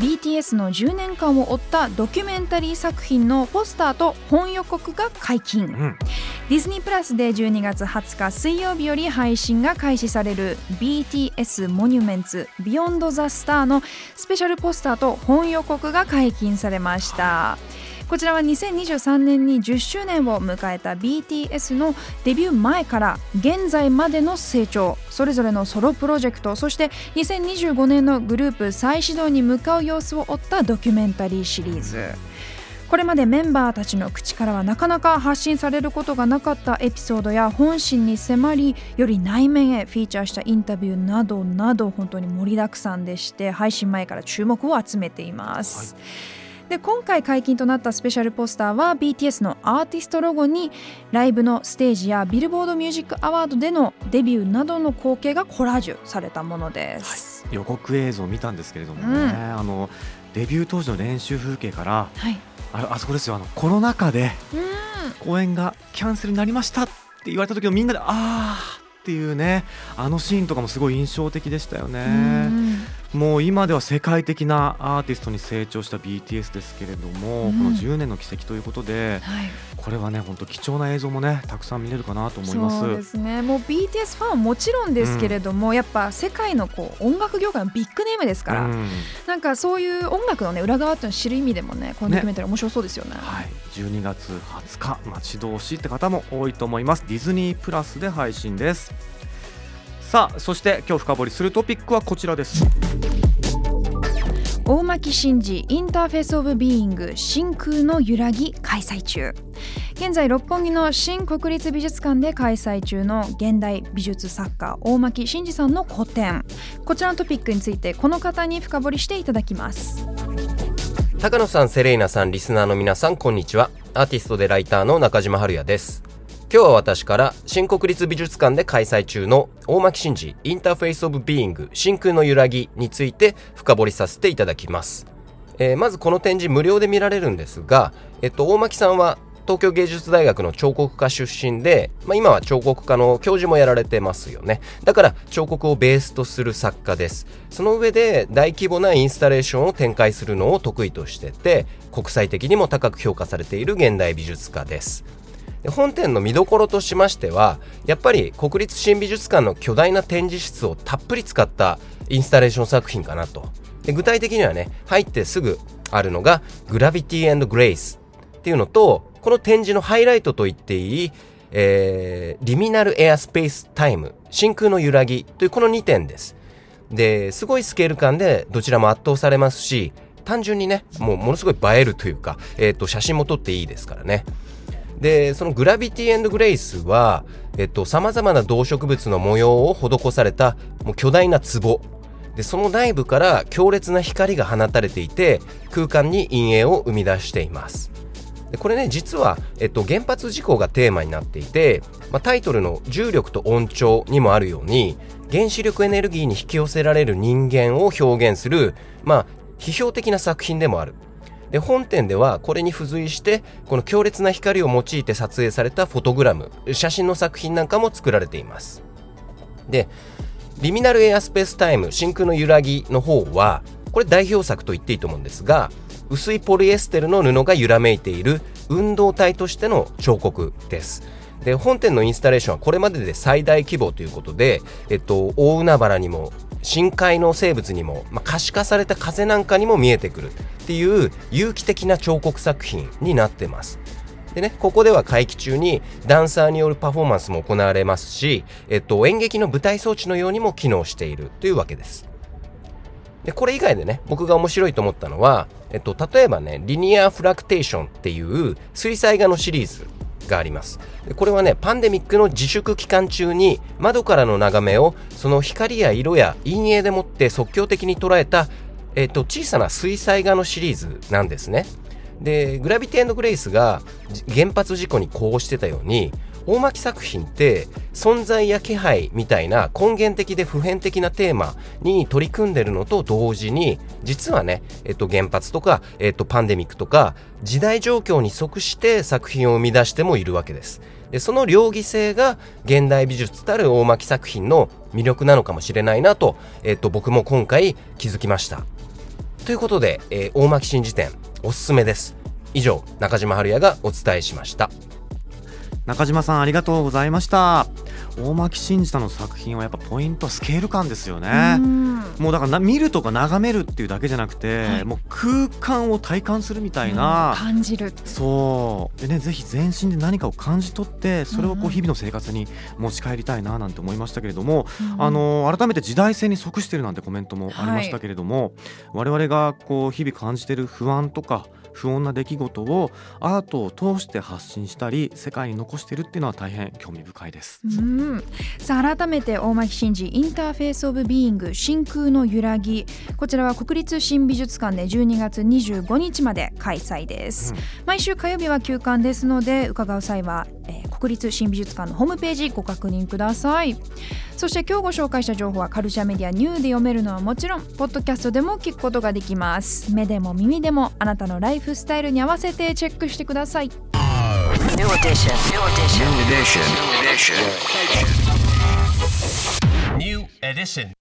BTS の10年間を追ったドキュメンタリー作品のポスターと本予告が解禁、ん。ディズニープラスで12月20日水曜日より配信が開始される BTS モニュメンツビヨンドザスターのスペシャルポスターと本予告が解禁されましたこちらは2023年に10周年を迎えた BTS のデビュー前から現在までの成長それぞれのソロプロジェクトそして2025年のグループ再始動に向かう様子を追ったドキュメンタリーシリーズこれまでメンバーたちの口からはなかなか発信されることがなかったエピソードや本心に迫りより内面へフィーチャーしたインタビューなどなど本当に盛りだくさんでして配信前から注目を集めています。で今回解禁となったスペシャルポスターは BTS のアーティストロゴにライブのステージやビルボードミュージックアワードでのデビューなどの光景がコラージュされたものです。予告映像を見たんですけれどもね、うん。あのデビュー当時の練習風景からはい、あれあそこですよ。あのコロナ禍でうん。公演がキャンセルになりましたって言われた時のみんなであーっていうねあのシーンとかもすごい印象的でしたよね。うんもう今では世界的なアーティストに成長した BTS ですけれども、うん。この10年の奇跡ということではい。これはね本当貴重な映像もねたくさん見れるかなと思います。そうですね。もう BTS ファンはもちろんですけれども、やっぱ世界のこう音楽業界のビッグネームですから、うん。なんかそういう音楽のね裏側っていうのを知る意味でもねこのドキュメンタリー面白そうですよね。はい、12月20日待ち遠しいって方も多いと思います。ディズニープラスで配信ですさあそして今日深掘りするトピックはこちらです大巻真治インターフェース・オブ・ビーイング真空の揺らぎ開催中現在六本木の新国立美術館で開催中の現代美術作家大巻真治さんの個展こちらのトピックについてこの方に深掘りしていただきます高野さん、セレイナさん、リスナーの皆さん、こんにちは。アーティストでライターの中島晴矢です。今日は私から、新国立美術館で開催中の大巻伸嗣 Interface of Being 真空のゆらぎについて深掘りさせていただきます。えーまずこの展示無料で見られるんですが、えっと、大巻さんは東京芸術大学の彫刻科出身で、まあ、今は彫刻科の教授もやられてますよね。だから彫刻をベースとする作家です。その上で大規模なインスタレーションを展開するのを得意としてて、国際的にも高く評価されている現代美術家です。本展の見どころとしましてはやっぱり国立新美術館の巨大な展示室をたっぷり使ったインスタレーション作品かなと。で具体的にはね入ってすぐあるのがグラビティグレイスっていうのとこの展示のハイライトと言っていい、えーリミナルエアスペースタイム真空の揺らぎというこの2点です。ですごいスケール感でどちらも圧倒されますし単純にねもうものすごい映えるというか、えー、と写真も撮っていいですからね。で、そのグラビティグレイスは、えっと、様々な動植物の模様を施された、もう巨大な壺。で、その内部から強烈な光が放たれていて、空間に陰影を生み出しています。でこれね、実は、えっと、原発事故がテーマになっていて、まあ、タイトルの重力と音調にもあるように、原子力エネルギーに引き寄せられる人間を表現する、まあ、批評的な作品でもある。で本展ではこれに付随してこの強烈な光を用いて撮影されたフォトグラム写真の作品なんかも作られています。でリミナルエアスペースタイム真空の揺らぎの方はこれ代表作と言っていいと思うんですが薄いポリエステルの布が揺らめいている運動体としての彫刻です。で本展のインスタレーションはこれまでで最大規模ということで、えっと、大海原にも深海の生物にも、まあ、可視化された風なんかにも見えてくる。っていう有機的な彫刻作品になってますでね、ここでは会期中にダンサーによるパフォーマンスも行われますし、えっと、演劇の舞台装置のようにも機能しているというわけです。でこれ以外でね僕が面白いと思ったのは、えっと、例えばねリニアフラクテーションっていう水彩画のシリーズがありますこれはねパンデミックの自粛期間中に窓からの眺めをその光や色や陰影でもって即興的に捉えた、えっと、小さな水彩画のシリーズなんですね。でグラビティグレイスが原発事故に呼応してたように大巻作品って存在や気配みたいな根源的で普遍的なテーマに取り組んでるのと同時に実はね、えっと、原発とか、えっと、パンデミックとか時代状況に即して作品を生み出してもいるわけです。でその両義性が現代美術たる大巻作品の魅力なのかもしれないなと、えっと、僕も今回気づきました。ということで、えー、大巻新辞典おすすめです。以上中島春也がお伝えしました。中島さんありがとうございました。大巻真司さんの作品はやっぱポイントはスケール感ですよね。もうだから見るとか眺めるっていうだけじゃなくて、はい、もう空間を体感するみたいな、感じる。そう。でねぜひ全身で何かを感じ取ってそれをこう日々の生活に持ち帰りたいななんて思いましたけれども、うん、あの改めて時代性に即してるなんてコメントもありましたけれども、はい、我々がこう日々感じてる不安とか不穏な出来事をアートを通して発信したり世界に残しているっていうのは大変興味深いです。うん。さあ改めて大巻真司インターフェース・オブ・ビーイング真空の揺らぎ。こちらは国立新美術館で12月25日まで開催です、うん、毎週火曜日は休館ですので伺う際は、えー、国立新美術館のホームページご確認くださいそして今日ご紹介した情報はカルチャーメディアニューで読めるのはもちろんポッドキャストでも聞くことができます目でも耳でもあなたのライフスタイルに合わせてチェックしてください New edition. New edition. New edition. New edition.